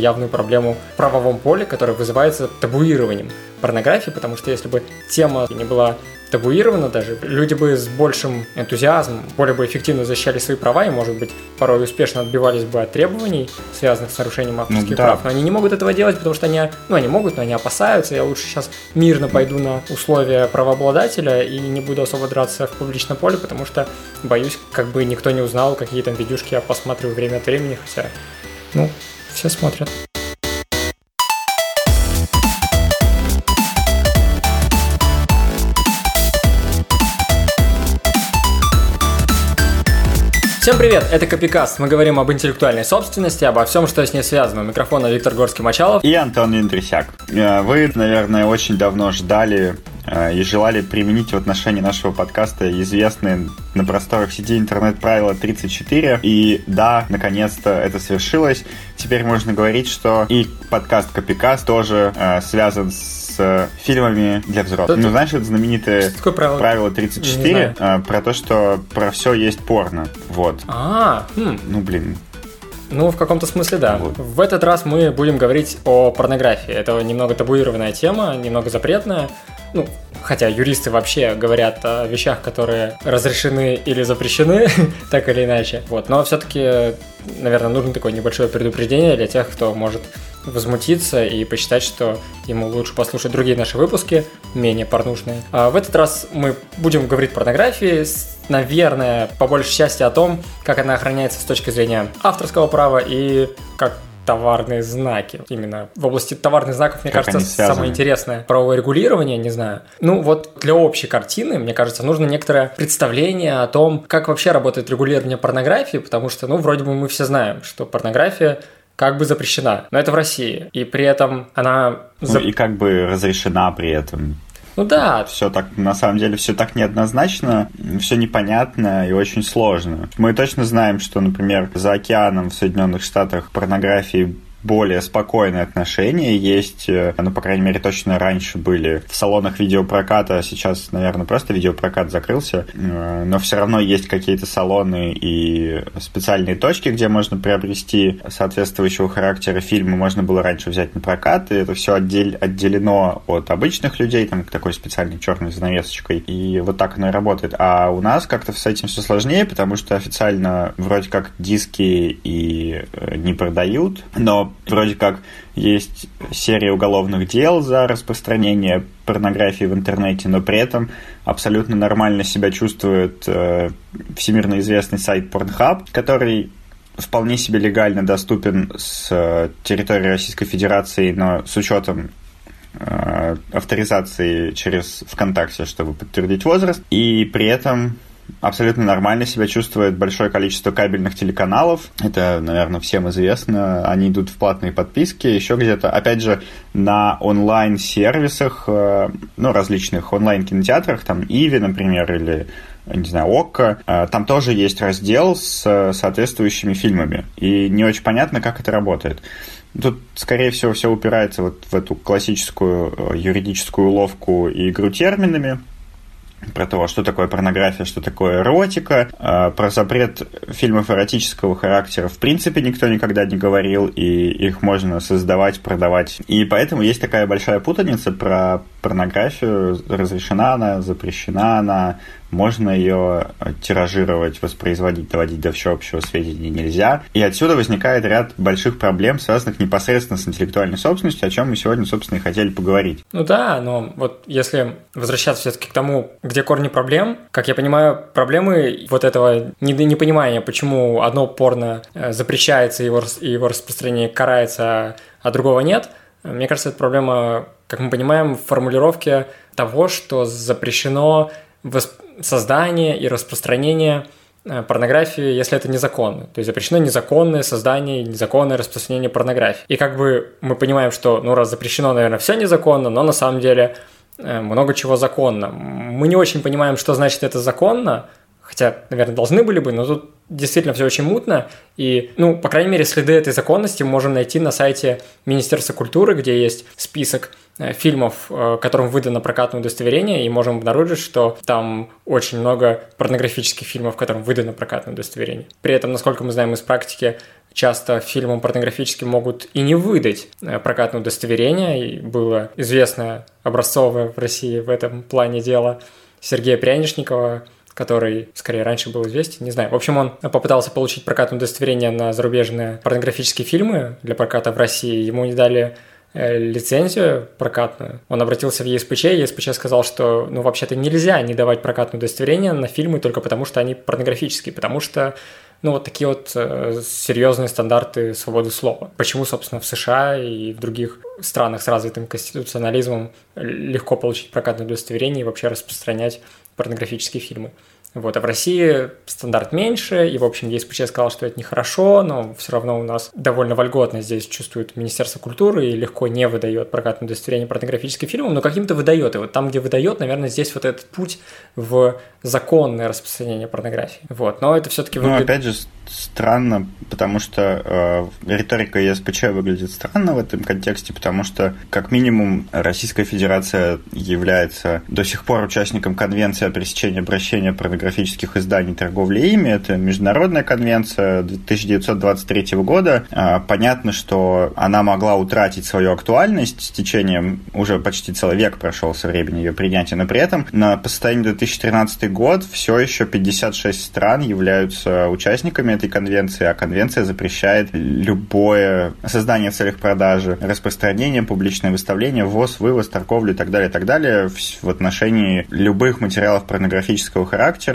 явную проблему в правовом поле, которая вызывается табуированием порнографии, потому что если бы тема не была табуировано даже, люди бы с большим энтузиазмом, более бы эффективно защищали свои права и, может быть, порой успешно отбивались бы от требований, связанных с нарушением авторских ну, да. прав. Но они не могут этого делать, потому что они, ну, они могут, но они опасаются. Я лучше сейчас мирно пойду на условия правообладателя и не буду особо драться в публичном поле, потому что боюсь, как бы никто не узнал, какие там видюшки я посматриваю время от времени, хотя, ну, все смотрят. Всем привет, это Копикаст. Мы говорим об интеллектуальной собственности, обо всем, что с ней связано. У микрофона Виктор Горский-Мачалов. И Антон Индрисяк. Э, вы, наверное, очень давно ждали э, и желали применить в отношении нашего подкаста известные на просторах сети интернет правила 34. И да, наконец-то это свершилось. Теперь можно говорить, что и подкаст Копикаст тоже э, связан с фильмами для взрослых. Ну, знаешь, это знаменитое такое правило? правило 34 а, про то, что про все есть порно. Вот. А, хм. ну блин, ну, в каком-то смысле, да. Вот. В этот раз мы будем говорить о порнографии. Это немного табуированная тема, немного запретная. Ну, хотя юристы вообще говорят о вещах, которые разрешены или запрещены, так или иначе. Вот. Но все-таки, наверное, нужно такое небольшое предупреждение для тех, кто может возмутиться и посчитать, что ему лучше послушать другие наши выпуски, менее порнушные. А в этот раз мы будем говорить порнографии, наверное, по большей части о том, как она охраняется с точки зрения авторского права и как товарные знаки. Именно в области товарных знаков, мне как кажется, самое интересное правовое регулирование, не знаю. Ну вот для общей картины, мне кажется, нужно некоторое представление о том, как вообще работает регулирование порнографии, потому что, ну, вроде бы мы все знаем, что порнография как бы запрещена. Но это в России. И при этом она... Ну, и как бы разрешена при этом. Ну да. Все так, на самом деле, все так неоднозначно, все непонятно и очень сложно. Мы точно знаем, что, например, за океаном в Соединенных Штатах порнографии более спокойные отношения. Есть, э, ну, по крайней мере, точно раньше были в салонах видеопроката, а сейчас, наверное, просто видеопрокат закрылся, э, но все равно есть какие-то салоны и специальные точки, где можно приобрести соответствующего характера фильмы, можно было раньше взять на прокат, и это все отдель, отделено от обычных людей, там, такой специальной черной занавесочкой, и вот так оно и работает. А у нас как-то с этим все сложнее, потому что официально вроде как диски и э, не продают, но вроде как есть серия уголовных дел за распространение порнографии в интернете, но при этом абсолютно нормально себя чувствует э, всемирно известный сайт Pornhub, который вполне себе легально доступен с э, территории Российской Федерации, но с учетом э, авторизации через ВКонтакте, чтобы подтвердить возраст. И при этом абсолютно нормально себя чувствует большое количество кабельных телеканалов. Это, наверное, всем известно. Они идут в платные подписки, еще где-то. Опять же, на онлайн-сервисах, э, ну, различных онлайн-кинотеатрах, там Иви, например, или не знаю, ОККО, э, там тоже есть раздел с соответствующими фильмами. И не очень понятно, как это работает. Тут, скорее всего, все упирается вот в эту классическую э, юридическую уловку и игру терминами, про то, что такое порнография, что такое эротика. А, про запрет фильмов эротического характера в принципе никто никогда не говорил, и их можно создавать, продавать. И поэтому есть такая большая путаница про порнографию. Разрешена она, запрещена она, можно ее тиражировать, воспроизводить, доводить до всеобщего сведения нельзя. И отсюда возникает ряд больших проблем, связанных непосредственно с интеллектуальной собственностью, о чем мы сегодня, собственно, и хотели поговорить. Ну да, но вот если возвращаться все-таки к тому, где корни проблем, как я понимаю, проблемы вот этого непонимания, почему одно порно э, запрещается, его, его распространение карается, а другого нет, мне кажется, это проблема, как мы понимаем, в формулировке того, что запрещено создание и распространение э, порнографии, если это незаконно. То есть запрещено незаконное создание незаконное распространение порнографии. И как бы мы понимаем, что, ну, раз запрещено, наверное, все незаконно, но на самом деле э, много чего законно. Мы не очень понимаем, что значит это законно, хотя, наверное, должны были бы, но тут действительно все очень мутно, и, ну, по крайней мере, следы этой законности мы можем найти на сайте Министерства культуры, где есть список Э, фильмов, э, которым выдано прокатное удостоверение, и можем обнаружить, что там очень много порнографических фильмов, которым выдано прокатное удостоверение. При этом, насколько мы знаем из практики, часто фильмам порнографическим могут и не выдать э, прокатное удостоверение. И было известно образцовое в России в этом плане дело Сергея Прянишникова, который скорее раньше был известен, не знаю. В общем, он попытался получить прокатное удостоверение на зарубежные порнографические фильмы для проката в России. Ему не дали э, лицензию прокатную. Он обратился в ЕСПЧ, и ЕСПЧ сказал, что, ну, вообще-то нельзя не давать прокатное удостоверение на фильмы только потому, что они порнографические, потому что ну, вот такие вот э, серьезные стандарты свободы слова. Почему, собственно, в США и в других странах с развитым конституционализмом легко получить прокатное удостоверение и вообще распространять порнографические фильмы. Вот, а в России стандарт меньше, и, в общем, ЕСПЧ сказал, что это нехорошо, но все равно у нас довольно вольготно здесь чувствует Министерство культуры и легко не выдает прокатное удостоверение порнографическим фильмам, но каким-то выдает. И вот там, где выдает, наверное, здесь вот этот путь в законное распространение порнографии. Вот, но это все-таки выглядит... Ну, опять же, странно, потому что э, риторика ЕСПЧ выглядит странно в этом контексте, потому что, как минимум, Российская Федерация является до сих пор участником Конвенции о пресечении обращения порнографических изданий торговли ими. Это международная конвенция 1923 года. Э, понятно, что она могла утратить свою актуальность с течением, уже почти целый век прошел со времени ее принятия, но при этом на по состоянию 2013 год все еще 56 стран являются участниками этой конвенции, а конвенция запрещает любое создание в целях продажи, распространение, публичное выставление, ввоз, вывоз, торговлю и так далее, и так далее в отношении любых материалов порнографического характера,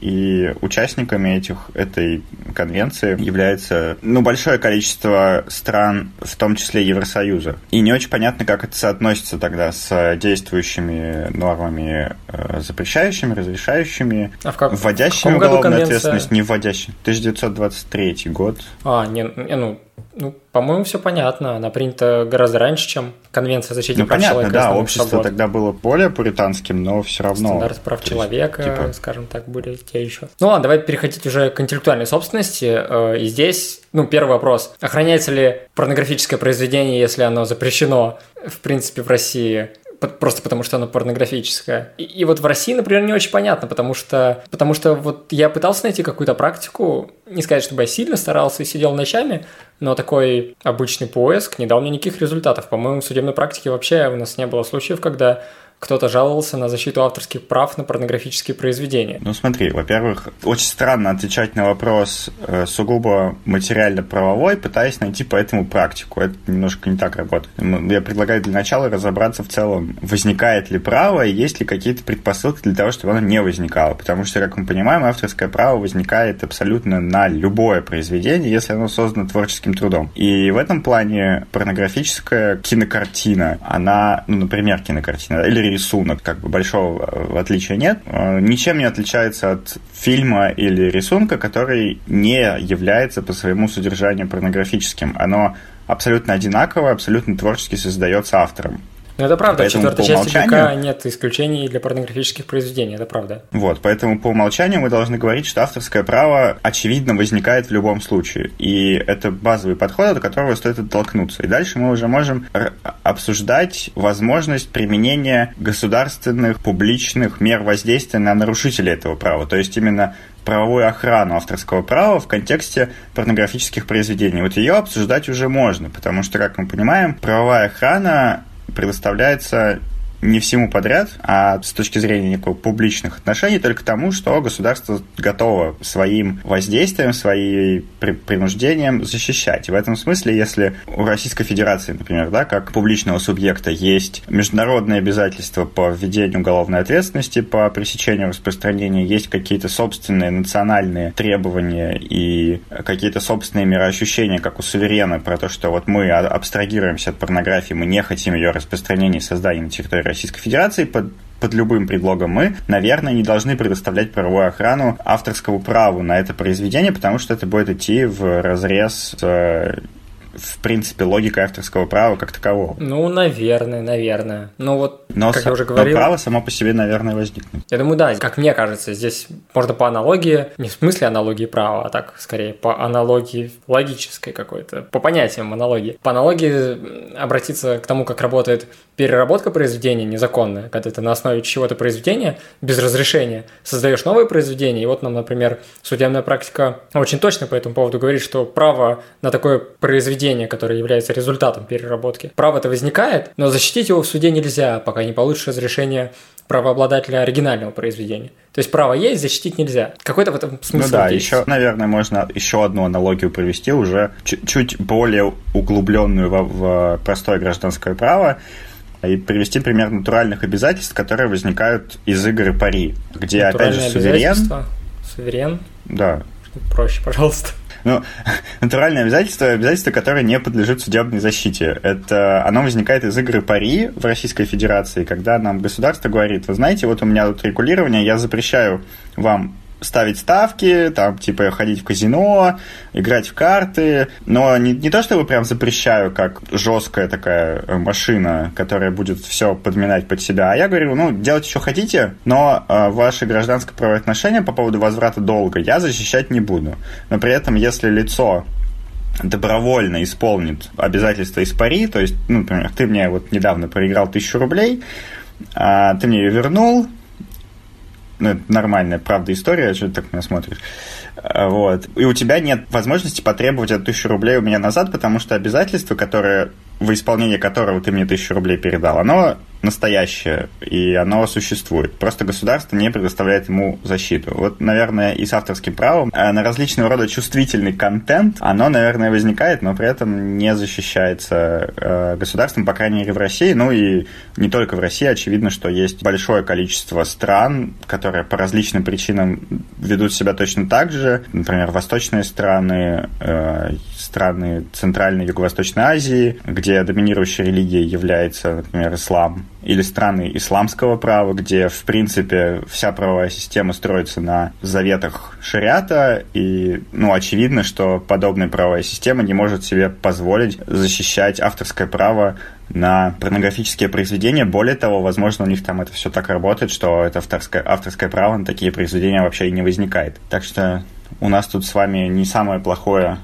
и участниками этих, этой конвенции является ну, большое количество стран, в том числе Евросоюза. И не очень понятно, как это соотносится тогда с действующими нормами, э, запрещающими, разрешающими, а в как, вводящими в уголовную ответственность, не вводящими. 1923 год. А, не, не ну, ну, по-моему, все понятно. Она принята гораздо раньше, чем Конвенция о защите ну, прав понятно, человека. Да, общество свобод. тогда было более пуританским, но все равно. Стандарты прав человека, типа... скажем так, были те еще. Ну ладно, давай переходить уже к интеллектуальной собственности. Э, и здесь, ну, первый вопрос. Охраняется ли порнографическое произведение, если оно запрещено, в принципе, в России? Просто потому что оно порнографическое. И, и вот в России, например, не очень понятно, потому что, потому что вот я пытался найти какую-то практику, не сказать, чтобы я сильно старался и сидел ночами, но такой обычный поиск не дал мне никаких результатов. По-моему, в судебной практике вообще у нас не было случаев, когда кто-то жаловался на защиту авторских прав на порнографические произведения. Ну смотри, во-первых, очень странно отвечать на вопрос э, сугубо материально-правовой, пытаясь найти по этому практику. Это немножко не так работает. Я предлагаю для начала разобраться в целом, возникает ли право и есть ли какие-то предпосылки для того, чтобы оно не возникало. Потому что, как мы понимаем, авторское право возникает абсолютно на любое произведение, если оно создано творческим трудом. И в этом плане порнографическая кинокартина, она, ну, например, кинокартина или рисунок, как бы большого э, отличия нет. Э, ничем не отличается от фильма или рисунка, который не является по своему содержанию порнографическим. Оно абсолютно одинаковое, абсолютно творчески создается автором. Ну, это правда, поэтому четвертой части умолчанию... ГК нет исключений для порнографических произведений, это правда. Вот, поэтому по умолчанию мы должны говорить, что авторское право, очевидно, возникает в любом случае. И это базовый подход, от которого стоит оттолкнуться. И дальше мы уже можем обсуждать возможность применения государственных, публичных мер воздействия на нарушителей этого права. То есть именно правовую охрану авторского права в контексте порнографических произведений. Вот ее обсуждать уже можно, потому что, как мы понимаем, правовая охрана предоставляется не всему подряд, а с точки зрения некого публичных отношений только тому, что государство готово своим воздействием, своим принуждением защищать. В этом смысле, если у Российской Федерации, например, да, как публичного субъекта есть международные обязательства по введению уголовной ответственности, по пресечению распространения, есть какие-то собственные национальные требования и какие-то собственные мироощущения, как у суверена, про то, что вот мы абстрагируемся от порнографии, мы не хотим ее распространения и создания на территории Российской Федерации под под любым предлогом мы, наверное, не должны предоставлять правовую охрану авторскому праву на это произведение, потому что это будет идти в разрез с в принципе, логикой авторского права как такового. Ну, наверное, наверное. Ну вот, но, как я уже говорил... Но право само по себе, наверное, возникнет. Я думаю, да, как мне кажется, здесь можно по аналогии, не в смысле аналогии права, а так, скорее, по аналогии логической какой-то, по понятиям аналогии. По аналогии обратиться к тому, как работает переработка произведения незаконная, когда ты на основе чего-то произведения без разрешения создаешь новое произведение. И вот нам, например, судебная практика очень точно по этому поводу говорит, что право на такое произведение, которое является результатом переработки, право-то возникает, но защитить его в суде нельзя, пока не получишь разрешение правообладателя оригинального произведения. То есть право есть, защитить нельзя. Какой-то в этом смысл Ну да, есть. еще, наверное, можно еще одну аналогию провести, уже чуть более углубленную в, в простое гражданское право и привести пример натуральных обязательств, которые возникают из игры пари, где, опять же, суверен... Суверен? Да. Проще, пожалуйста. Ну, натуральное обязательство – обязательство, которое не подлежит судебной защите. Это, оно возникает из игры пари в Российской Федерации, когда нам государство говорит, вы знаете, вот у меня тут регулирование, я запрещаю вам ставить ставки, там, типа, ходить в казино, играть в карты. Но не, не то, чтобы прям запрещаю, как жесткая такая машина, которая будет все подминать под себя. А я говорю, ну, делайте, что хотите, но э, ваши гражданское правоотношения по поводу возврата долга я защищать не буду. Но при этом, если лицо добровольно исполнит обязательства из пари, то есть, ну, например, ты мне вот недавно проиграл тысячу рублей, а ты мне ее вернул, ну, это нормальная, правда, история, что ты так меня смотришь. А, вот. И у тебя нет возможности потребовать эту тысячу рублей у меня назад, потому что обязательства, которые в исполнение которого ты мне тысячу рублей передал, оно настоящее, и оно существует. Просто государство не предоставляет ему защиту. Вот, наверное, и с авторским правом э, на различного рода чувствительный контент, оно, наверное, возникает, но при этом не защищается э, государством, по крайней мере, в России. Ну и не только в России. Очевидно, что есть большое количество стран, которые по различным причинам ведут себя точно так же. Например, восточные страны, э, страны Центральной и Юго-Восточной Азии, где доминирующей религией является, например, ислам, или страны исламского права, где, в принципе, вся правовая система строится на заветах шариата, и, ну, очевидно, что подобная правовая система не может себе позволить защищать авторское право на порнографические произведения. Более того, возможно, у них там это все так работает, что это авторское, авторское право на такие произведения вообще и не возникает. Так что у нас тут с вами не самое плохое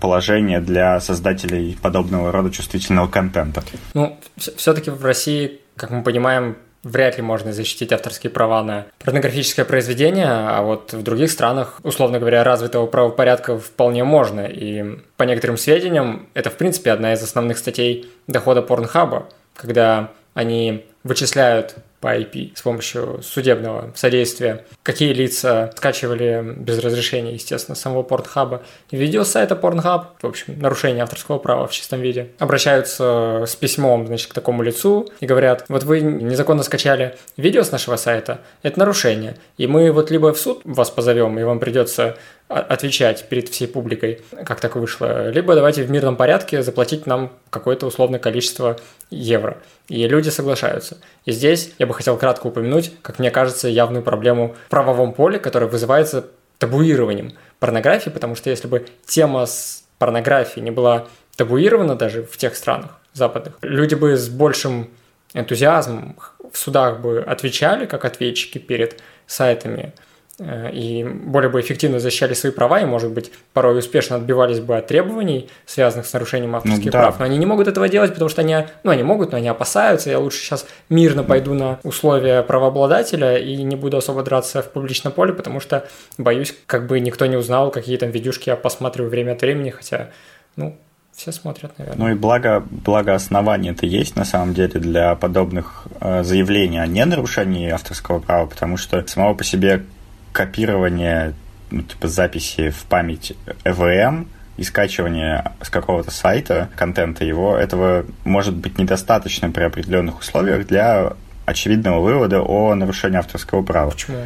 положение для создателей подобного рода чувствительного контента. Ну, все-таки в России, как мы понимаем, вряд ли можно защитить авторские права на порнографическое произведение, а вот в других странах, условно говоря, развитого правопорядка вполне можно. И по некоторым сведениям, это в принципе одна из основных статей дохода Порнхаба, когда они вычисляют по IP с помощью судебного содействия, какие лица скачивали без разрешения, естественно, самого Порнхаба видео сайта Pornhub, в общем, нарушение авторского права в чистом виде, обращаются с письмом, значит, к такому лицу и говорят, вот вы незаконно скачали видео с нашего сайта, это нарушение, и мы вот либо в суд вас позовем, и вам придется отвечать перед всей публикой, как так вышло, либо давайте в мирном порядке заплатить нам какое-то условное количество евро. И люди соглашаются. И здесь я бы хотел кратко упомянуть, как мне кажется, явную проблему в правовом поле, которая вызывается табуированием порнографии, потому что если бы тема с порнографией не была табуирована даже в тех странах западных, люди бы с большим энтузиазмом в судах бы отвечали, как ответчики перед сайтами и более бы эффективно защищали свои права и, может быть, порой успешно отбивались бы от требований, связанных с нарушением авторских ну, да. прав. Но они не могут этого делать, потому что они, ну, они могут, но они опасаются. Я лучше сейчас мирно пойду на условия правообладателя и не буду особо драться в публичном поле, потому что боюсь, как бы никто не узнал, какие там видюшки я посматриваю время от времени, хотя, ну, все смотрят, наверное. Ну и благо, благо основания это есть на самом деле для подобных э, заявлений о ненарушении авторского права, потому что самого по себе копирование ну, типа записи в память EVM и скачивание с какого-то сайта контента его, этого может быть недостаточно при определенных условиях для очевидного вывода о нарушении авторского права. Почему?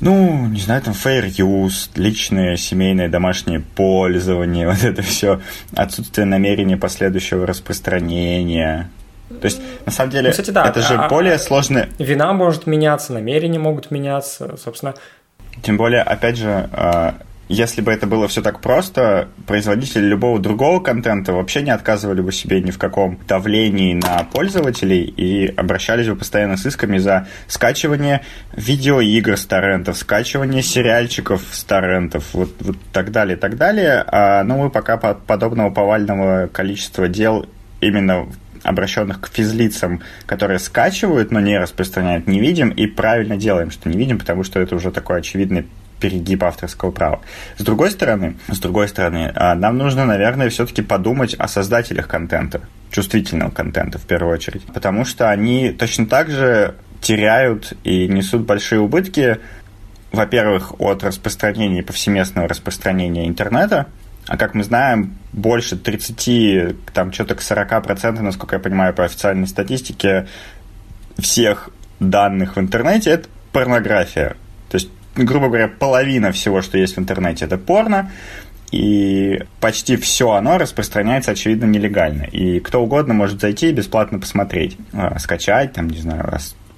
Ну, не знаю, там fair use, личное, семейное, домашнее пользование, вот это все, отсутствие намерения последующего распространения. То есть, на самом деле, ну, кстати, да. это же а, более сложное... Вина может меняться, намерения могут меняться, собственно, тем более, опять же, а, если бы это было все так просто, производители любого другого контента вообще не отказывали бы себе ни в каком давлении на пользователей и обращались бы постоянно с исками за скачивание видеоигр с торрентов, скачивание сериальчиков с торрентов, вот, вот так далее, так далее. А, ну, мы пока подобного повального количества дел именно обращенных к физлицам, которые скачивают, но не распространяют, не видим, и правильно делаем, что не видим, потому что это уже такой очевидный перегиб авторского права. С другой стороны, с другой стороны, а, нам нужно, наверное, все-таки подумать о создателях контента, чувствительного контента в первую очередь, потому что они точно так же теряют и несут большие убытки, во-первых, от распространения, повсеместного распространения интернета, а как мы знаем, больше 30, там что-то к 40%, насколько я понимаю, по официальной статистике, всех данных в интернете – это порнография. То есть грубо говоря, половина всего, что есть в интернете, это порно, и почти все оно распространяется, очевидно, нелегально. И кто угодно может зайти и бесплатно посмотреть, а, скачать, там, не знаю,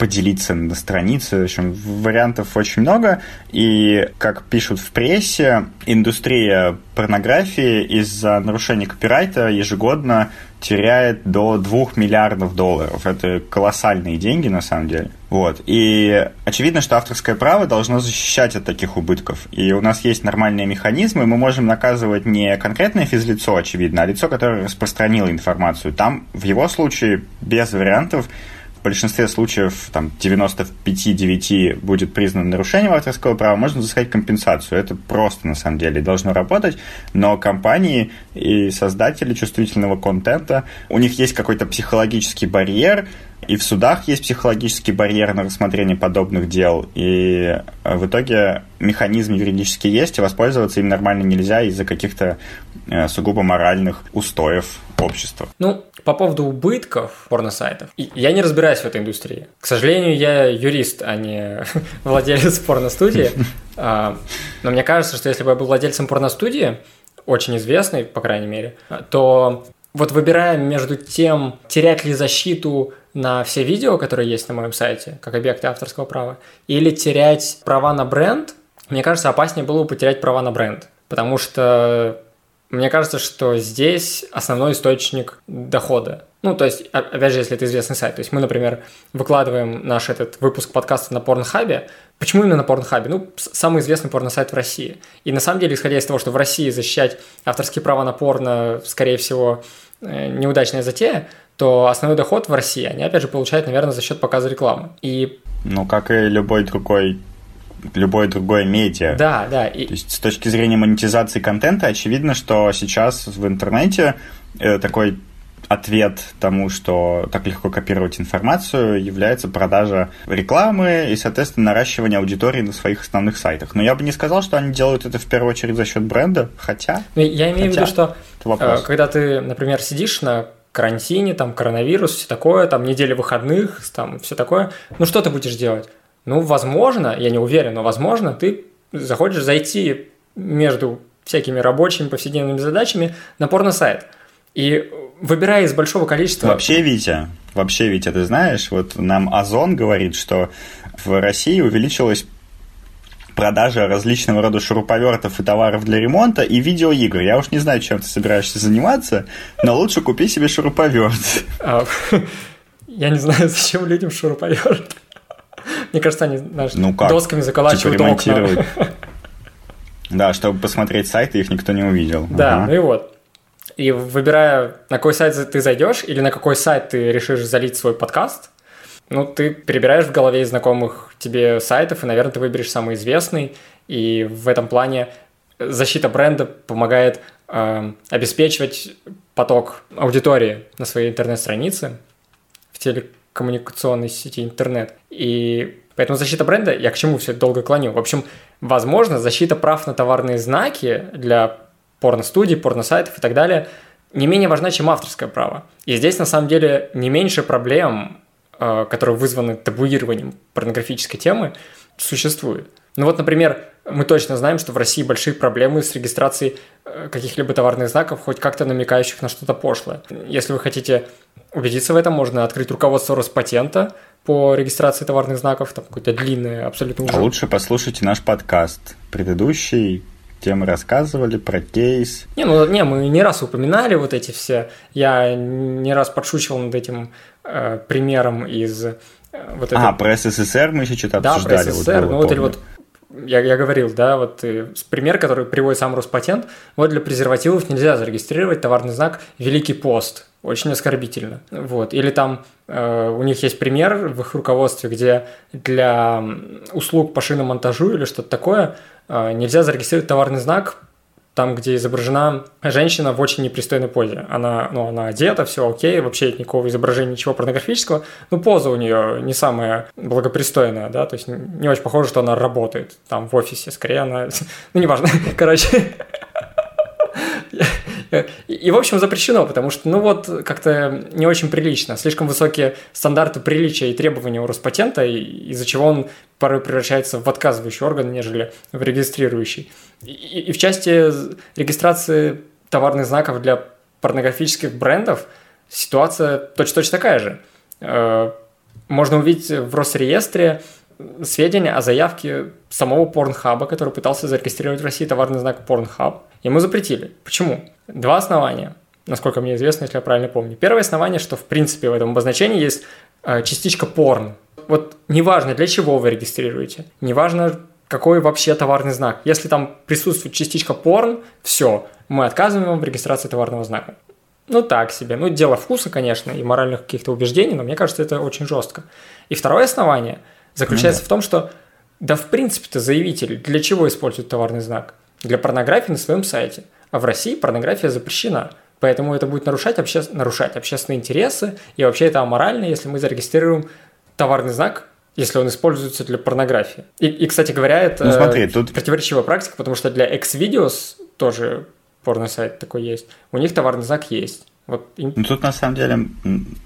поделиться на странице. В общем, вариантов очень много. И, как пишут в прессе, индустрия порнографии из-за нарушения копирайта ежегодно теряет до 2 миллиардов долларов. Это колоссальные деньги, на самом деле. Вот. И очевидно, что авторское право должно защищать от таких убытков. И у нас есть нормальные механизмы, мы можем наказывать не конкретное физлицо, очевидно, а лицо, которое распространило информацию. Там, в его случае, без вариантов, в большинстве случаев, там, 95-9 будет признано нарушением авторского права, можно взыскать компенсацию. Это просто, на самом деле, должно работать, но компании и создатели чувствительного контента, у них есть какой-то психологический барьер, и в судах есть психологический барьер на рассмотрение подобных дел, и в итоге механизм юридически есть, и воспользоваться им нормально нельзя из-за каких-то э, сугубо моральных устоев общества. Ну, по поводу убытков порносайтов, я не разбираюсь в этой индустрии. К сожалению, я юрист, а не владелец порностудии. А, но мне кажется, что если бы я был владельцем порностудии, очень известной, по крайней мере, то вот выбирая между тем, терять ли защиту на все видео, которые есть на моем сайте, как объекты авторского права, или терять права на бренд, мне кажется, опаснее было бы потерять права на бренд. Потому что мне кажется, что здесь основной источник дохода. Ну, то есть, опять же, если это известный сайт. То есть мы, например, выкладываем наш этот выпуск подкаста на Порнхабе. Почему именно на Порнхабе? Ну, самый известный порносайт в России. И на самом деле, исходя из того, что в России защищать авторские права на порно, скорее всего, э, неудачная затея, то основной доход в России они, опять же, получают, наверное, за счет показа рекламы. И... Ну, как и любой другой любое другое медиа. Да, да. И... То есть с точки зрения монетизации контента очевидно, что сейчас в интернете э, такой ответ тому, что так легко копировать информацию, является продажа рекламы и, соответственно, наращивание аудитории на своих основных сайтах. Но я бы не сказал, что они делают это в первую очередь за счет бренда, хотя... Ну, я имею хотя, в виду, что э, когда ты, например, сидишь на карантине, там коронавирус, все такое, там неделя выходных, там все такое, ну что ты будешь делать? Ну, возможно, я не уверен, но возможно, ты захочешь зайти между всякими рабочими повседневными задачами на порно-сайт. И выбирая из большого количества... Вообще, Витя, вообще, Витя, ты знаешь, вот нам Озон говорит, что в России увеличилась продажа различного рода шуруповертов и товаров для ремонта и видеоигр. Я уж не знаю, чем ты собираешься заниматься, но лучше купи себе шуруповерт. А, я не знаю, зачем людям шуруповерт. Мне кажется, они знаешь, ну как? досками заколачивают типа окна. Да, чтобы посмотреть сайты, их никто не увидел. Да, ага. ну и вот. И выбирая, на какой сайт ты зайдешь или на какой сайт ты решишь залить свой подкаст, ну, ты перебираешь в голове знакомых тебе сайтов, и, наверное, ты выберешь самый известный. И в этом плане защита бренда помогает э, обеспечивать поток аудитории на своей интернет-странице в телекоммуникационной сети интернет. И Поэтому защита бренда, я к чему все долго клоню. В общем, возможно, защита прав на товарные знаки для порно-студий, порно-сайтов и так далее не менее важна, чем авторское право. И здесь, на самом деле, не меньше проблем, э, которые вызваны табуированием порнографической темы, существует. Ну вот, например, мы точно знаем, что в России большие проблемы с регистрацией э, каких-либо товарных знаков, хоть как-то намекающих на что-то пошлое. Если вы хотите убедиться в этом, можно открыть руководство Роспатента – по регистрации товарных знаков, там какое-то длинное абсолютно уже. А лучше послушайте наш подкаст предыдущий где мы рассказывали про кейс. Не, ну не, мы не раз упоминали вот эти все. Я не раз подшучивал над этим э, примером из э, вот этого. А, про СССР мы еще что-то да, обсуждали. Да, про СССР. Вот, ну вот или вот я, я говорил, да, вот э, пример, который приводит сам Роспатент, вот для презервативов нельзя зарегистрировать товарный знак «Великий пост», очень оскорбительно. Вот. Или там э, у них есть пример в их руководстве, где для услуг по шиномонтажу или что-то такое нельзя зарегистрировать товарный знак там, где изображена женщина в очень непристойной позе. Она, ну, она одета, все окей, вообще никакого изображения, ничего порнографического, но поза у нее не самая благопристойная, да, то есть не очень похоже, что она работает там в офисе, скорее она, ну, неважно, короче, и, в общем, запрещено, потому что, ну вот, как-то не очень прилично. Слишком высокие стандарты приличия и требования у Роспатента, из-за чего он порой превращается в отказывающий орган, нежели в регистрирующий. И, и в части регистрации товарных знаков для порнографических брендов ситуация точно-точно такая же. Э, можно увидеть в Росреестре сведения о заявке самого Порнхаба, который пытался зарегистрировать в России товарный знак Порнхаб. Ему запретили. Почему? Два основания, насколько мне известно, если я правильно помню. Первое основание, что в принципе в этом обозначении есть э, частичка порн. Вот неважно, для чего вы регистрируете, неважно, какой вообще товарный знак. Если там присутствует частичка порн, все, мы отказываем вам в регистрации товарного знака. Ну, так себе. Ну, дело вкуса, конечно, и моральных каких-то убеждений, но мне кажется, это очень жестко. И второе основание заключается ну, да. в том, что да, в принципе-то заявитель для чего использует товарный знак? Для порнографии на своем сайте. А в России порнография запрещена. Поэтому это будет нарушать, обще... нарушать общественные интересы, и вообще это аморально, если мы зарегистрируем товарный знак, если он используется для порнографии. И, и кстати говоря, это ну, смотри, тут... противоречивая практика, потому что для Xvideos тоже порно-сайт такой есть. У них товарный знак есть. Вот. Ну, тут на самом деле,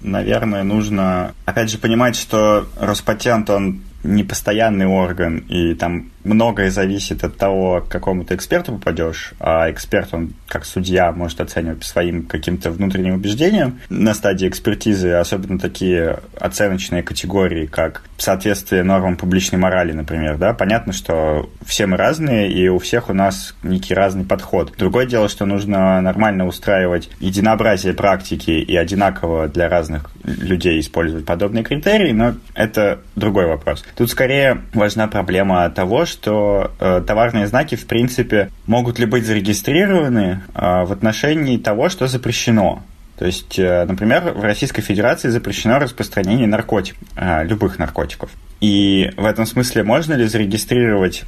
наверное, нужно опять же понимать, что Роспатент, он не постоянный орган, и там многое зависит от того, к какому ты эксперту попадешь, а эксперт, он как судья может оценивать своим каким-то внутренним убеждениям на стадии экспертизы, особенно такие оценочные категории, как соответствие нормам публичной морали, например, да, понятно, что все мы разные, и у всех у нас некий разный подход. Другое дело, что нужно нормально устраивать единообразие практики и одинаково для разных людей использовать подобные критерии, но это другой вопрос. Тут скорее важна проблема того, что э, товарные знаки, в принципе, могут ли быть зарегистрированы э, в отношении того, что запрещено. То есть, э, например, в Российской Федерации запрещено распространение наркотиков, э, любых наркотиков. И в этом смысле можно ли зарегистрировать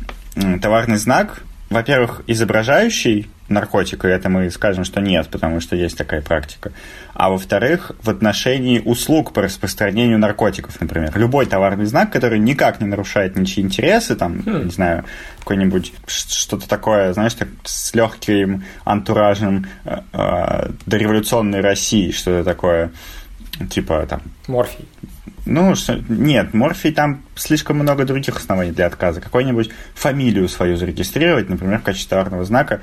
товарный знак, во-первых, изображающий наркотик, и это мы скажем, что нет, потому что есть такая практика. А во-вторых, в отношении услуг по распространению наркотиков, например. Любой товарный знак, который никак не нарушает ничьи интересы, там, хм. не знаю, какой-нибудь что-то такое, знаешь, так, с легким антуражем э, э, дореволюционной России, что-то такое, типа там... Морфий. Ну, нет, морфий там слишком много других оснований для отказа. Какую-нибудь фамилию свою зарегистрировать, например, в качестве товарного знака,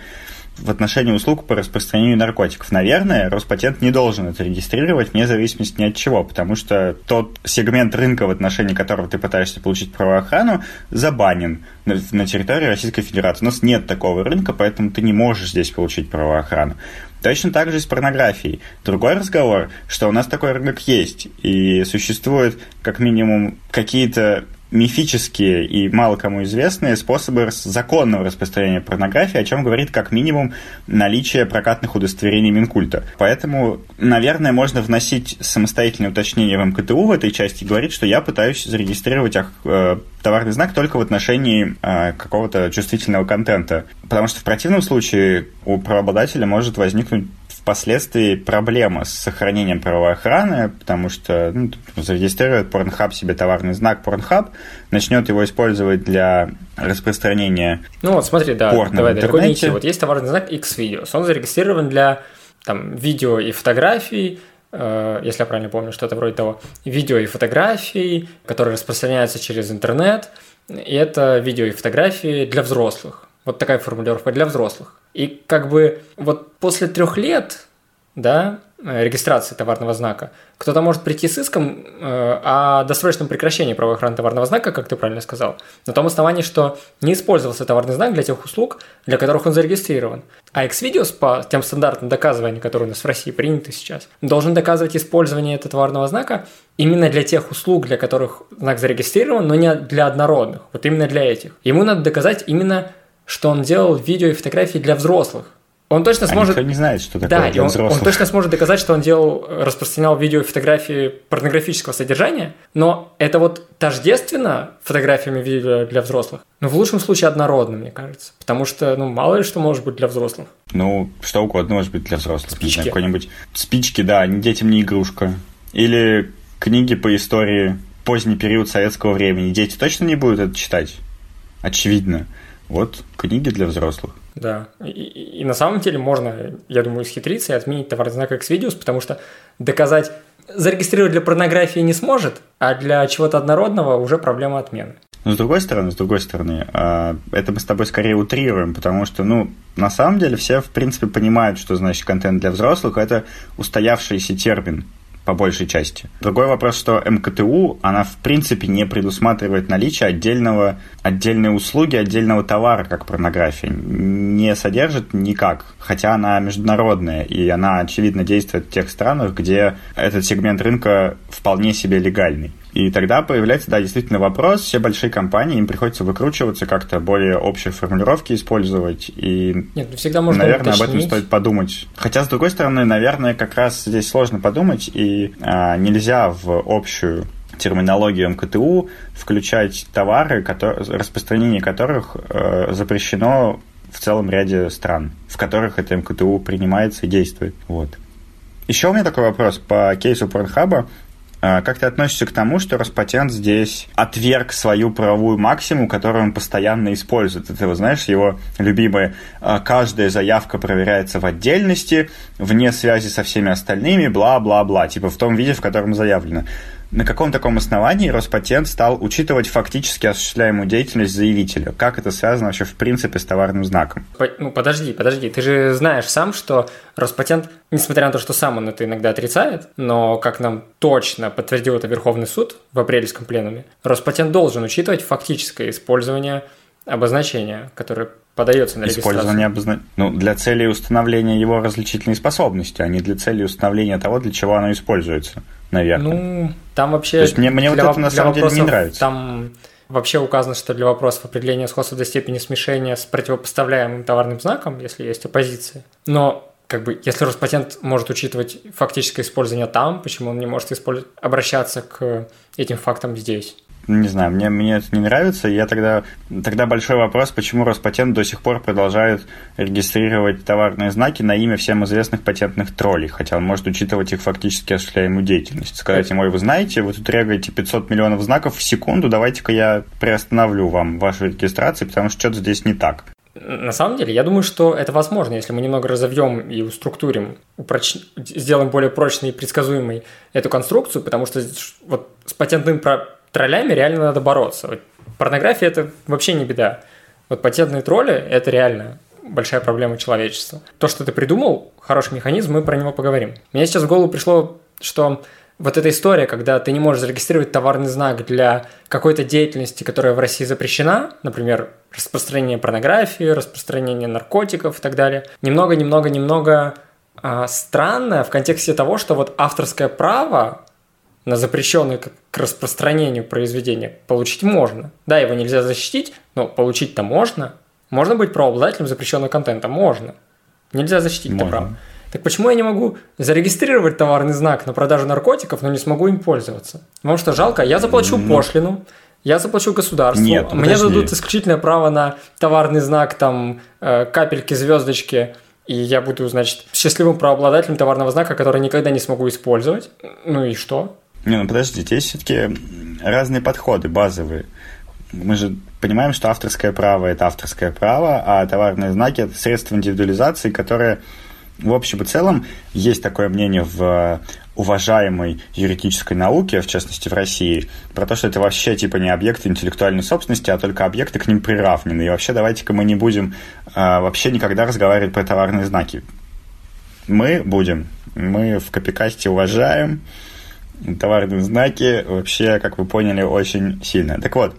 в отношении услуг по распространению наркотиков. Наверное, Роспатент не должен это регистрировать вне зависимости ни от чего, потому что тот сегмент рынка, в отношении которого ты пытаешься получить правоохрану, забанен на территории Российской Федерации. У нас нет такого рынка, поэтому ты не можешь здесь получить правоохрану. Точно так же и с порнографией. Другой разговор, что у нас такой рынок есть, и существует как минимум какие-то мифические и мало кому известные способы законного распространения порнографии, о чем говорит как минимум наличие прокатных удостоверений Минкульта. Поэтому, наверное, можно вносить самостоятельное уточнение в МКТУ в этой части и говорить, что я пытаюсь зарегистрировать э, товарный знак только в отношении э, какого-то чувствительного контента. Потому что в противном случае у правообладателя может возникнуть впоследствии проблема с сохранением правовой охраны, потому что ну, зарегистрирует Pornhub себе товарный знак Pornhub, начнет его использовать для распространения Ну вот смотри, да, порно давай, далеко не идти. Вот есть товарный знак X-Videos, он зарегистрирован для там, видео и фотографий, э, если я правильно помню, что-то вроде того, видео и фотографий, которые распространяются через интернет, и это видео и фотографии для взрослых. Вот такая формулировка для взрослых. И как бы вот после трех лет, да, э, регистрации товарного знака, кто-то может прийти с иском э, о досрочном прекращении правовой охраны товарного знака, как ты правильно сказал, на том основании, что не использовался товарный знак для тех услуг, для которых он зарегистрирован. А Xvideos по тем стандартам доказывания, которые у нас в России приняты сейчас, должен доказывать использование этого товарного знака именно для тех услуг, для которых знак зарегистрирован, но не для однородных, вот именно для этих. Ему надо доказать именно, что он делал видео и фотографии для взрослых, он точно сможет... А никто не знает, что такое да, для он, взрослых. он точно сможет доказать, что он делал, распространял видео и фотографии порнографического содержания, но это вот тождественно фотографиями видео для взрослых. Но в лучшем случае однородно, мне кажется. Потому что, ну, мало ли что может быть для взрослых. Ну, что угодно может быть для взрослых. Спички. знаю, какой-нибудь... Спички, да, не детям не игрушка. Или книги по истории поздний период советского времени. Дети точно не будут это читать? Очевидно. Вот книги для взрослых. Да. И, и, и на самом деле можно, я думаю, схитриться и отменить товарный знак Xvideos, потому что доказать, зарегистрировать для порнографии не сможет, а для чего-то однородного уже проблема отмены. Но с другой стороны, с другой стороны, а, это мы с тобой скорее утрируем, потому что, ну, на самом деле все, в принципе, понимают, что значит контент для взрослых. Это устоявшийся термин по большей части. Другой вопрос, что МКТУ, она в принципе не предусматривает наличие отдельного, отдельной услуги, отдельного товара, как порнография. Не содержит никак, хотя она международная, и она, очевидно, действует в тех странах, где этот сегмент рынка вполне себе легальный. И тогда появляется, да, действительно вопрос. Все большие компании, им приходится выкручиваться, как-то более общие формулировки использовать. И, Нет, ну всегда можно наверное, уточнить. об этом стоит подумать. Хотя, с другой стороны, наверное, как раз здесь сложно подумать, и а, нельзя в общую терминологию МКТУ включать товары, которые, распространение которых э, запрещено в целом ряде стран, в которых это МКТУ принимается и действует. Вот. Еще у меня такой вопрос по кейсу Порнхаба. А, как ты относишься к тому, что Роспатент здесь отверг свою правовую максимум, которую он постоянно использует? Это, вы знаешь, его любимое а, «каждая заявка проверяется в отдельности, вне связи со всеми остальными, бла-бла-бла», типа в том виде, в котором заявлено. На каком таком основании Роспатент стал учитывать фактически осуществляемую деятельность заявителя? Как это связано вообще в принципе с товарным знаком? Ну, подожди, подожди. Ты же знаешь сам, что Роспатент, несмотря на то, что сам он это иногда отрицает, но, как нам точно подтвердил это Верховный суд в апрельском пленуме, Роспатент должен учитывать фактическое использование обозначения, которое подается на регистрацию. Использование обозна... ну, для цели установления его различительной способности, а не для цели установления того, для чего оно используется наверное. Ну, там вообще... То есть мне, мне вот это на самом деле не нравится. Там вообще указано, что для вопросов определения сходства до степени смешения с противопоставляемым товарным знаком, если есть оппозиция. Но как бы, если Роспатент может учитывать фактическое использование там, почему он не может использовать, обращаться к этим фактам здесь? Не знаю, мне, мне это не нравится. Я тогда, тогда большой вопрос, почему Роспатент до сих пор продолжает регистрировать товарные знаки на имя всем известных патентных троллей, хотя он может учитывать их фактически осуществляемую деятельность. Сказать ему, вы знаете, вы тут регаете 500 миллионов знаков в секунду, давайте-ка я приостановлю вам вашу регистрацию, потому что что-то здесь не так. На самом деле, я думаю, что это возможно, если мы немного разовьем и уструктурим, упроч... сделаем более прочной и предсказуемой эту конструкцию, потому что вот с патентным троллями реально надо бороться. Вот порнография – это вообще не беда. Вот патентные тролли – это реально большая проблема человечества. То, что ты придумал, хороший механизм, мы про него поговорим. Мне сейчас в голову пришло, что вот эта история, когда ты не можешь зарегистрировать товарный знак для какой-то деятельности, которая в России запрещена, например, распространение порнографии, распространение наркотиков и так далее, немного-немного-немного а, странно в контексте того, что вот авторское право на запрещенное к распространению произведения получить можно. Да, его нельзя защитить, но получить-то можно. Можно быть правообладателем запрещенного контента? Можно. Нельзя защитить можно. это право. Так почему я не могу зарегистрировать товарный знак на продажу наркотиков, но не смогу им пользоваться? Потому что жалко, я заплачу ну, пошлину, я заплачу государству, Нет, мне дадут исключительное право на товарный знак, там, э, капельки, звездочки, и я буду, значит, счастливым правообладателем товарного знака, который никогда не смогу использовать. Ну и что? Не, ну подождите, есть все-таки разные подходы базовые. Мы же понимаем, что авторское право – это авторское право, а товарные знаки – это средства индивидуализации, которые в общем и целом есть такое мнение в уважаемой юридической науке, в частности в России, про то, что это вообще типа не объекты интеллектуальной собственности, а только объекты к ним приравнены. И вообще давайте-ка мы не будем э, вообще никогда разговаривать про товарные знаки Мы будем. Мы в Копикасте уважаем товарные знаки вообще, как вы поняли, очень сильно. Так вот,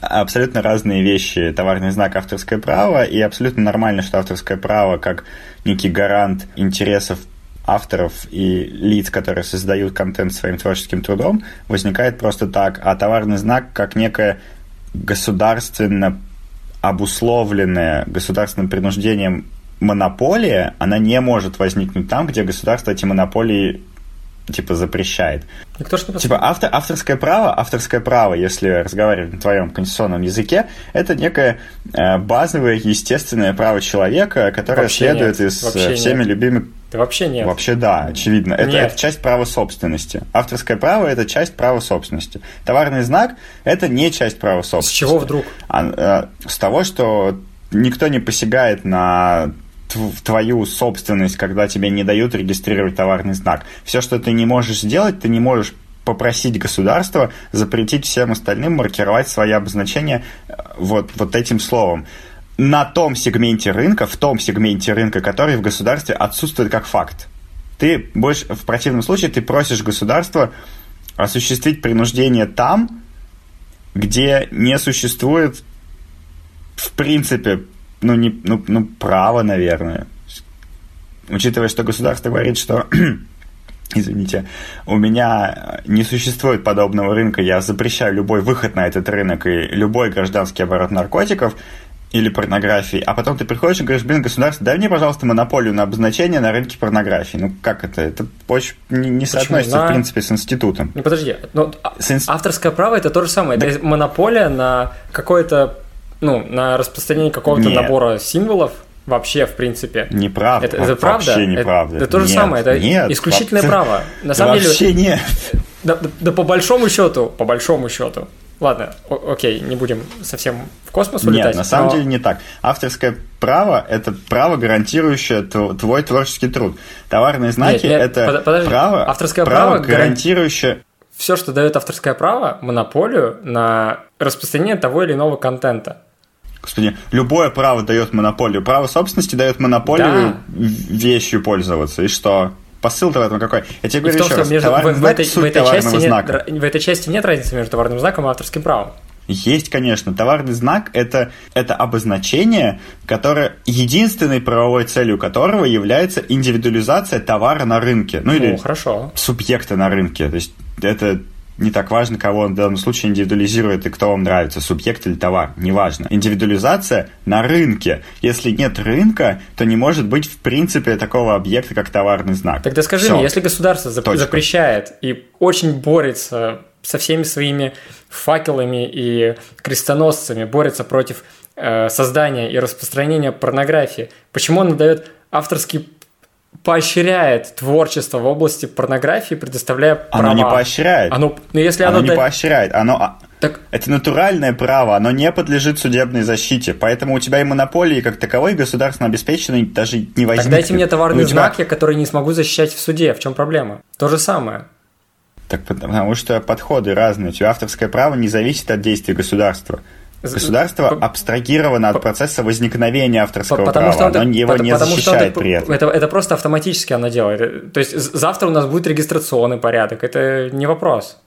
абсолютно разные вещи. Товарный знак авторское право, и абсолютно нормально, что авторское право как некий гарант интересов авторов и лиц, которые создают контент своим творческим трудом, возникает просто так, а товарный знак как некое государственно обусловленная государственным принуждением монополия, она не может возникнуть там, где государство эти монополии типа запрещает. Никто же не типа автор, авторское право, авторское право, если разговаривать на твоем конституционном языке, это некое э, базовое естественное право человека, которое вообще следует нет, из э, всеми нет. любимых. Да вообще нет. Вообще да, очевидно. Это, это часть права собственности. Авторское право это часть права собственности. Товарный знак это не часть права собственности. С чего вдруг? А, э, с того, что никто не посягает на твою собственность, когда тебе не дают регистрировать товарный знак. Все, что ты не можешь сделать, ты не можешь попросить государство запретить всем остальным маркировать свои обозначения э, вот, вот этим словом на том сегменте рынка, в том сегменте рынка, который в государстве отсутствует как факт. Ты больше, в противном случае ты просишь государство осуществить принуждение там, где не существует в принципе ну, не, ну, ну, право, наверное. Учитывая, что государство говорит, что извините, у меня не существует подобного рынка, я запрещаю любой выход на этот рынок и любой гражданский оборот наркотиков или порнографии, а потом ты приходишь и говоришь, блин, государство, дай мне, пожалуйста, монополию на обозначение на рынке порнографии. Ну, как это? Это очень не, не соотносится, на... в принципе, с институтом. Не, подожди, но с инст... авторское право – это то же самое, это монополия на какое-то ну, на распространение какого-то набора символов вообще, в принципе. Неправда. Это, это правда? Вообще неправда. Это, это то же нет, самое, это нет, исключительное вообще, право. На самом деле. Вообще нет. Да, да, да по большому счету, по большому счету. Ладно, о- окей, не будем совсем в космос улетать. Нет, на самом но... деле не так. Авторское право – это право, гарантирующее твой творческий труд. Товарные знаки это подожди, право, авторское право, право гарантирующее… Все, что дает авторское право, монополию на распространение того или иного контента. Господи, любое право дает монополию. Право собственности дает монополию да. вещью пользоваться. И что? Посыл-то в этом какой? Я тебе говорю том, еще раз. Между, в, в, этой, в, этой части знака. нет, в этой части нет разницы между товарным знаком и авторским правом. Есть, конечно. Товарный знак это, это обозначение, которое единственной правовой целью которого является индивидуализация товара на рынке. Ну, ну или хорошо. субъекта на рынке. То есть это не так важно, кого он в данном случае индивидуализирует и кто вам нравится, субъект или товар, неважно. Индивидуализация на рынке. Если нет рынка, то не может быть в принципе такого объекта, как товарный знак. Тогда скажи Все. мне, если государство зап- запрещает и очень борется со всеми своими факелами и крестоносцами, борется против э, создания и распространения порнографии, почему он дает авторский поощряет творчество в области порнографии, предоставляя права. Оно не поощряет. Оно, ну, если оно, оно не да... поощряет. Оно, а, так... Это натуральное право, оно не подлежит судебной защите. Поэтому у тебя и монополии как таковой государственно обеспеченной даже не возникнет. Так дайте мне товарный тебя... знак, я который не смогу защищать в суде. В чем проблема? То же самое. Так потому что подходы разные. У тебя авторское право не зависит от действий государства. Государство абстрагировано от процесса возникновения авторского потому права, что оно его не потому защищает что при этом. Это, это просто автоматически оно делает. То есть завтра у нас будет регистрационный порядок, это не вопрос.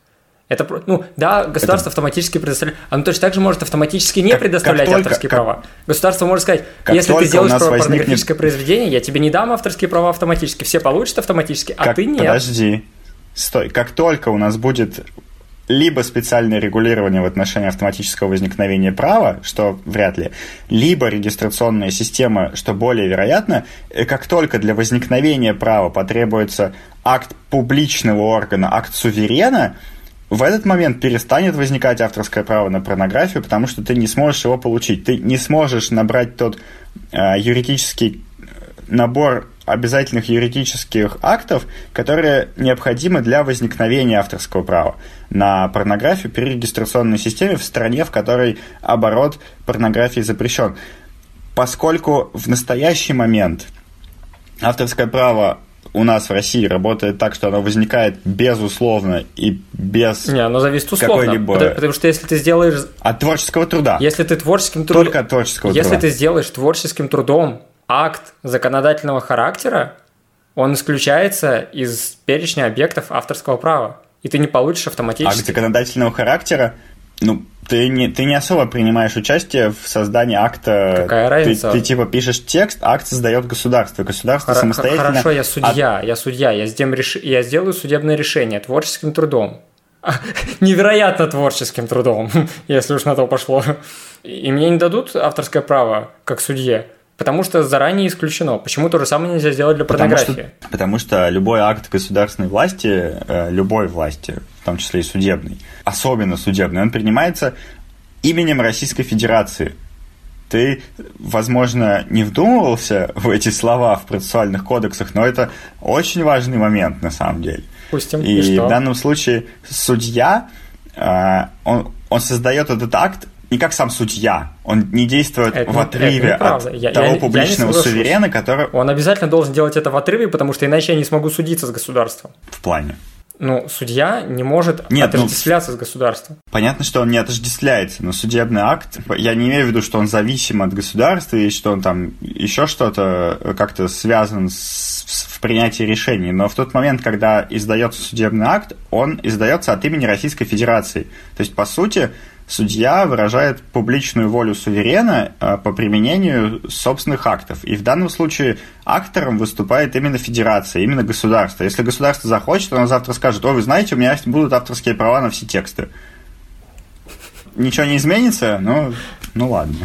Это, ну, да, государство это... автоматически предоставляет. Оно точно так же может автоматически не как, предоставлять как только, авторские как, права. Государство может сказать, если ты сделаешь порнографическое возникнет... произведение, я тебе не дам авторские права автоматически. Все получат автоматически, а как, ты нет. Подожди. Стой. Как только у нас будет либо специальное регулирование в отношении автоматического возникновения права, что вряд ли, либо регистрационная система, что более вероятно, как только для возникновения права потребуется акт публичного органа, акт суверена, в этот момент перестанет возникать авторское право на порнографию, потому что ты не сможешь его получить. Ты не сможешь набрать тот э, юридический набор обязательных юридических актов, которые необходимы для возникновения авторского права на порнографию при регистрационной системе в стране, в которой оборот порнографии запрещен. Поскольку в настоящий момент авторское право у нас в России работает так, что оно возникает безусловно и без Не, оно зависит условно. Какой-либо... Потому, потому что если ты сделаешь... От творческого труда. Если ты творческим трудом... Только от творческого если труда. Если ты сделаешь творческим трудом акт законодательного характера, он исключается из перечня объектов авторского права, и ты не получишь автоматически. Акт законодательного характера, ну, ты не, ты не особо принимаешь участие в создании акта. Какая разница? Ты, ты типа пишешь текст, акт создает государство. Государство Хор- самостоятельно... Хорошо, я судья, от... я судья, я, сделаю реш... я сделаю судебное решение творческим трудом. Невероятно творческим трудом, если уж на то пошло. И мне не дадут авторское право как судье. Потому что заранее исключено. Почему то же самое нельзя сделать для порнографии? Потому что, потому что любой акт государственной власти, э, любой власти, в том числе и судебной, особенно судебный, он принимается именем Российской Федерации. Ты, возможно, не вдумывался в эти слова в процессуальных кодексах, но это очень важный момент на самом деле. Пустим. И, и в данном случае судья, э, он, он создает этот акт не как сам судья. Он не действует это, в отрыве от я, того я, публичного я суверена, который... Он обязательно должен делать это в отрыве, потому что иначе я не смогу судиться с государством. В плане? Ну, судья не может Нет, отождествляться ну, с государством. Понятно, что он не отождествляется, но судебный акт, я не имею в виду, что он зависим от государства и что он там еще что-то э, как-то связан с, в принятии решений, но в тот момент, когда издается судебный акт, он издается от имени Российской Федерации. То есть, по сути, судья выражает публичную волю суверена э, по применению собственных актов. И в данном случае актором выступает именно федерация, именно государство. Если государство захочет, оно завтра скажет, о, вы знаете, у меня будут авторские права на все тексты. Ничего не изменится, ну, ну ладно.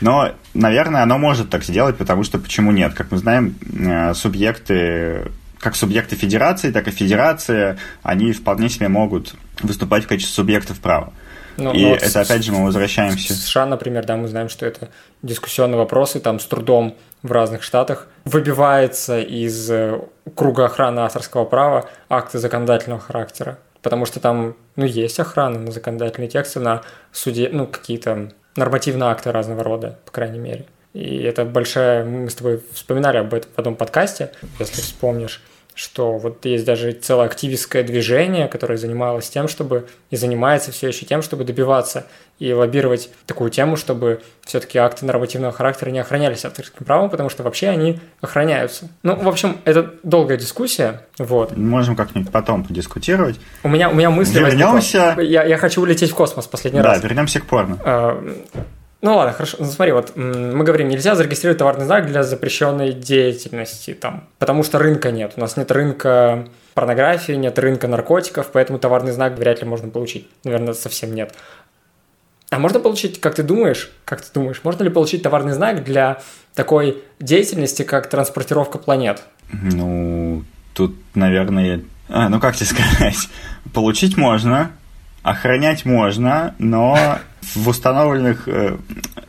Но, наверное, оно может так сделать, потому что почему нет? Как мы знаем, э, субъекты как субъекты федерации, так и федерация, они вполне себе могут выступать в качестве субъектов права. Но, и но это, опять же, мы возвращаемся. В США, например, да, мы знаем, что это дискуссионные вопросы, там с трудом в разных штатах выбивается из э, круга охраны авторского права акты законодательного характера. Потому что там, ну, есть охрана на законодательные тексты, на суде, ну, какие-то нормативные акты разного рода, по крайней мере. И это большая... Мы с тобой вспоминали об этом в одном подкасте, если вспомнишь что вот есть даже целое активистское движение, которое занималось тем, чтобы и занимается все еще тем, чтобы добиваться и лоббировать такую тему, чтобы все-таки акты нормативного характера не охранялись авторским правом, потому что вообще они охраняются. Ну, в общем, это долгая дискуссия. Вот. Можем как-нибудь потом подискутировать. У меня, у меня мысли Вернемся. Я, я хочу улететь в космос последний да, раз. Да, вернемся к порно. А, ну ладно, хорошо. Ну, смотри, вот мы говорим, нельзя зарегистрировать товарный знак для запрещенной деятельности, там, потому что рынка нет. У нас нет рынка порнографии, нет рынка наркотиков, поэтому товарный знак вряд ли можно получить. Наверное, совсем нет. А можно получить, как ты думаешь, как ты думаешь, можно ли получить товарный знак для такой деятельности, как транспортировка планет? Ну, тут, наверное, а, ну как тебе сказать, получить можно, охранять можно, но в установленных э,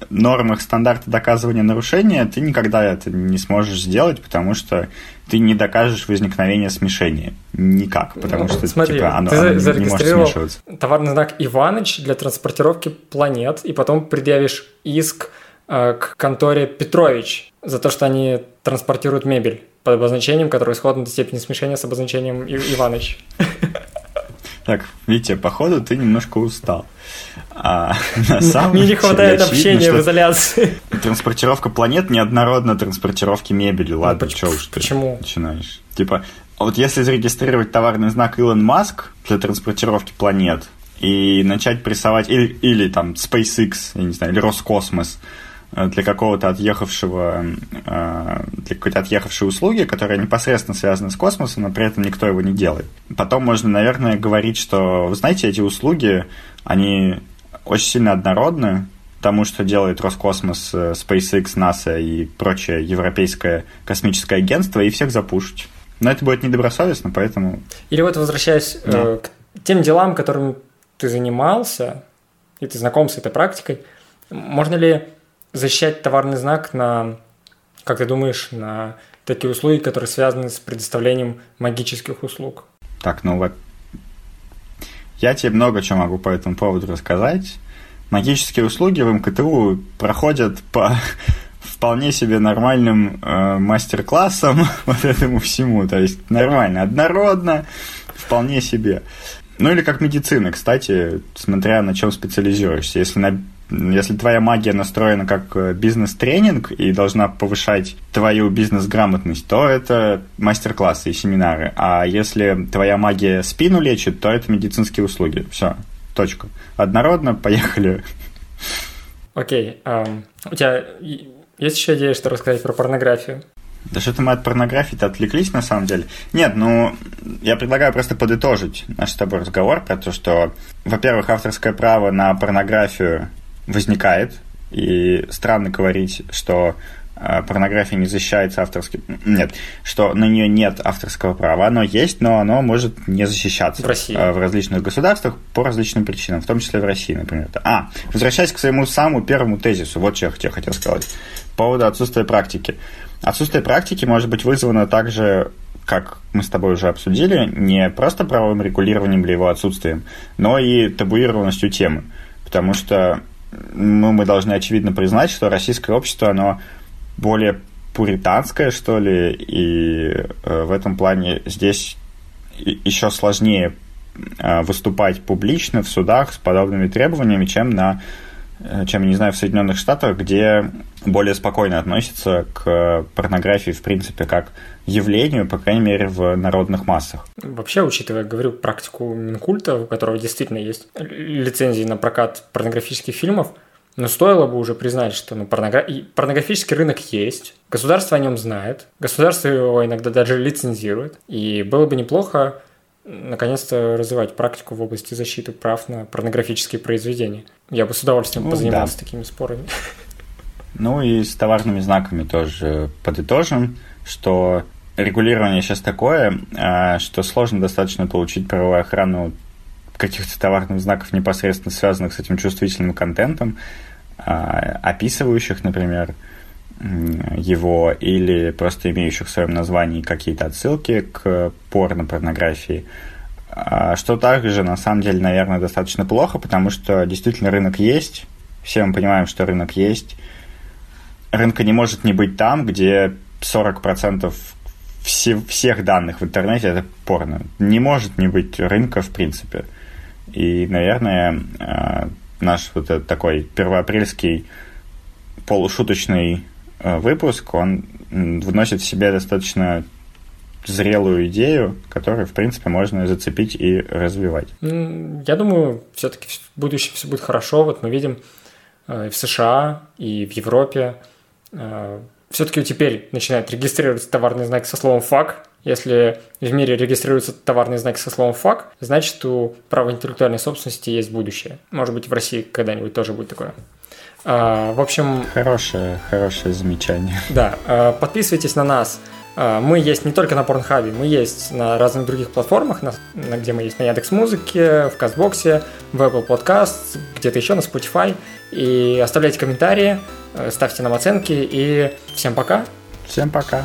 нормах стандарта доказывания нарушения ты никогда это не сможешь сделать, потому что ты не докажешь возникновение смешения. Никак, потому ну, что смотри, типа, оно, ты оно не может смешиваться. Товарный знак Иваныч для транспортировки планет, и потом предъявишь иск э, к конторе Петрович за то, что они транспортируют мебель под обозначением, которое сходно до степени смешения с обозначением Иваныч. Так, Витя, походу ты немножко устал. А, на самом Мне не хватает очевидно, общения в изоляции. Транспортировка планет неоднородна транспортировки мебели. Ладно, ну, что уж ты почему? начинаешь. Типа, вот если зарегистрировать товарный знак Илон Маск для транспортировки планет и начать прессовать, или, или там SpaceX, я не знаю, или Роскосмос, для какого-то отъехавшего, э, для какой-то отъехавшей услуги, которая непосредственно связана с космосом, но при этом никто его не делает. Потом можно, наверное, говорить, что, вы знаете, эти услуги, они очень сильно однородны, тому, что делает Роскосмос, э, SpaceX, NASA и прочее европейское космическое агентство, и всех запушить. Но это будет недобросовестно, поэтому... Или вот возвращаясь да. э, к тем делам, которыми ты занимался, и ты знаком с этой практикой, можно ли защищать товарный знак на, как ты думаешь, на такие услуги, которые связаны с предоставлением магических услуг? Так, ну вот я тебе много чего могу по этому поводу рассказать. Магические услуги в МКТУ проходят по вполне себе нормальным э, мастер-классам вот этому всему. То есть нормально, однородно, вполне себе. Ну или как медицина, кстати, смотря на чем специализируешься. Если на Если твоя магия настроена как э, бизнес-тренинг и должна повышать твою бизнес-грамотность, то это мастер-классы и семинары. А если твоя магия спину лечит, то это медицинские услуги. Все, точка. Однородно, поехали. Окей. Okay, um, у тебя есть еще идея, что рассказать про порнографию? Да что-то мы от порнографии-то отвлеклись, на самом деле. Нет, ну, я предлагаю просто подытожить наш с тобой разговор про то, что, во-первых, авторское право на порнографию возникает, и странно говорить, что э, порнография не защищается авторским... Нет, что на нее нет авторского права. Оно есть, но оно может не защищаться в, России. Э, в различных государствах по различным причинам, в том числе в России, например. А, возвращаясь к своему самому первому тезису, вот что я хотел сказать, по поводу отсутствия практики. Отсутствие практики может быть вызвано также, как мы с тобой уже обсудили, не просто правовым регулированием или его отсутствием, но и табуированностью темы. Потому что ну, мы должны очевидно признать, что российское общество, оно более пуританское, что ли, и э, в этом плане здесь еще сложнее э, выступать публично в судах с подобными требованиями, чем на Э, чем, не знаю, в Соединенных Штатах, где более спокойно относятся к порнографии, в принципе, как явлению, по крайней мере, в народных массах. Вообще, учитывая, говорю, практику Минкульта, у которого действительно есть лицензии на прокат порнографических фильмов, но стоило бы уже признать, что ну, порногра... порнографический рынок есть, государство о нем знает, государство его иногда даже лицензирует, и было бы неплохо наконец-то развивать практику в области защиты прав на порнографические произведения. Я бы с удовольствием ну, позанимался да. такими спорами. Ну и с товарными знаками тоже подытожим, что регулирование сейчас такое, а, что сложно достаточно получить правовую охрану каких-то товарных знаков, непосредственно связанных с этим чувствительным контентом, а, описывающих, например, его или просто имеющих в своем названии какие-то отсылки к порно-порнографии, а что также, на самом деле, наверное, достаточно плохо, потому что действительно рынок есть, все мы понимаем, что рынок есть. Рынка не может не быть там, где 40% все, всех данных в интернете это порно. Не может не быть рынка в принципе. И, наверное, а, наш вот этот такой первоапрельский полушуточный Э, выпуск, он вносит в себя достаточно зрелую идею, которую, в принципе, можно зацепить и развивать. Я думаю, все-таки в будущем все будет хорошо. Вот мы видим э, и в США, и в Европе э, все-таки теперь начинает регистрироваться товарный знак со словом «фак». Если в мире регистрируется товарный знак со словом «фак», значит, у права интеллектуальной собственности есть будущее. Может быть, в России когда-нибудь тоже будет такое. А, в общем... Хорошее, хорошее замечание. Да, а, подписывайтесь на нас. Мы есть не только на Порнхабе, мы есть на разных других платформах, на, на, где мы есть на Яндекс Музыке, в Казбоксе, в Apple Podcast, где-то еще на Spotify. И оставляйте комментарии, ставьте нам оценки и всем пока. Всем пока.